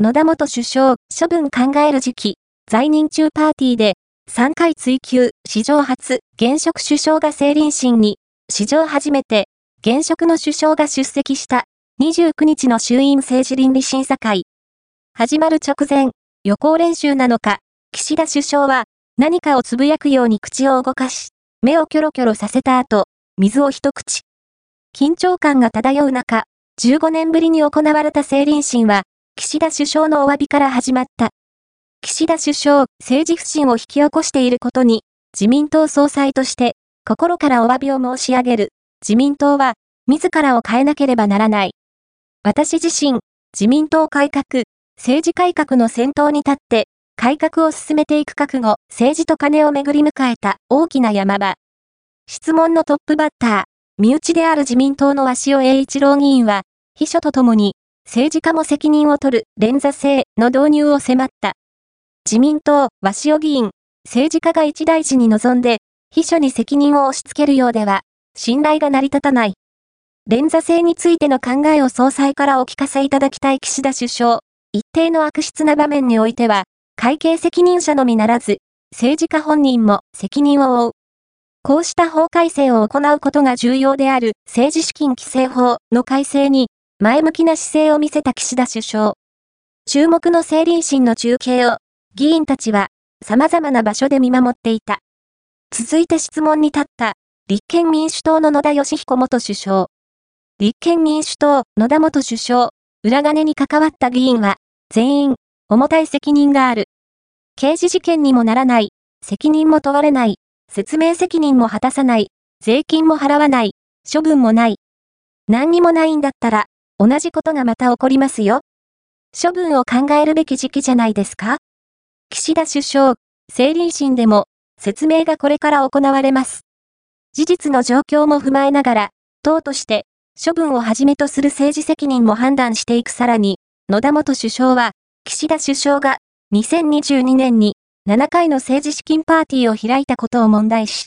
野田元首相、処分考える時期、在任中パーティーで、3回追及、史上初、現職首相が政倫審に、史上初めて、現職の首相が出席した、29日の衆院政治倫理審査会。始まる直前、予行練習なのか、岸田首相は、何かをつぶやくように口を動かし、目をキョロキョロさせた後、水を一口。緊張感が漂う中、15年ぶりに行われた政倫審は、岸田首相のお詫びから始まった。岸田首相、政治不信を引き起こしていることに、自民党総裁として、心からお詫びを申し上げる。自民党は、自らを変えなければならない。私自身、自民党改革、政治改革の先頭に立って、改革を進めていく覚悟、政治と金をめぐり迎えた大きな山場。質問のトップバッター、身内である自民党の鷲尾栄一郎議員は、秘書と共に、政治家も責任を取る連座制の導入を迫った。自民党、鷲尾議員、政治家が一大事に臨んで、秘書に責任を押し付けるようでは、信頼が成り立たない。連座制についての考えを総裁からお聞かせいただきたい岸田首相。一定の悪質な場面においては、会計責任者のみならず、政治家本人も責任を負う。こうした法改正を行うことが重要である政治資金規正法の改正に前向きな姿勢を見せた岸田首相。注目の政倫審の中継を、議員たちは、様々な場所で見守っていた。続いて質問に立った、立憲民主党の野田義彦元首相。立憲民主党、野田元首相、裏金に関わった議員は、全員、重たい責任がある。刑事事件にもならない、責任も問われない、説明責任も果たさない、税金も払わない、処分もない。何にもないんだったら、同じことがまた起こりますよ。処分を考えるべき時期じゃないですか岸田首相、政倫審でも説明がこれから行われます。事実の状況も踏まえながら、党として処分をはじめとする政治責任も判断していくさらに、野田元首相は、岸田首相が2022年に7回の政治資金パーティーを開いたことを問題視。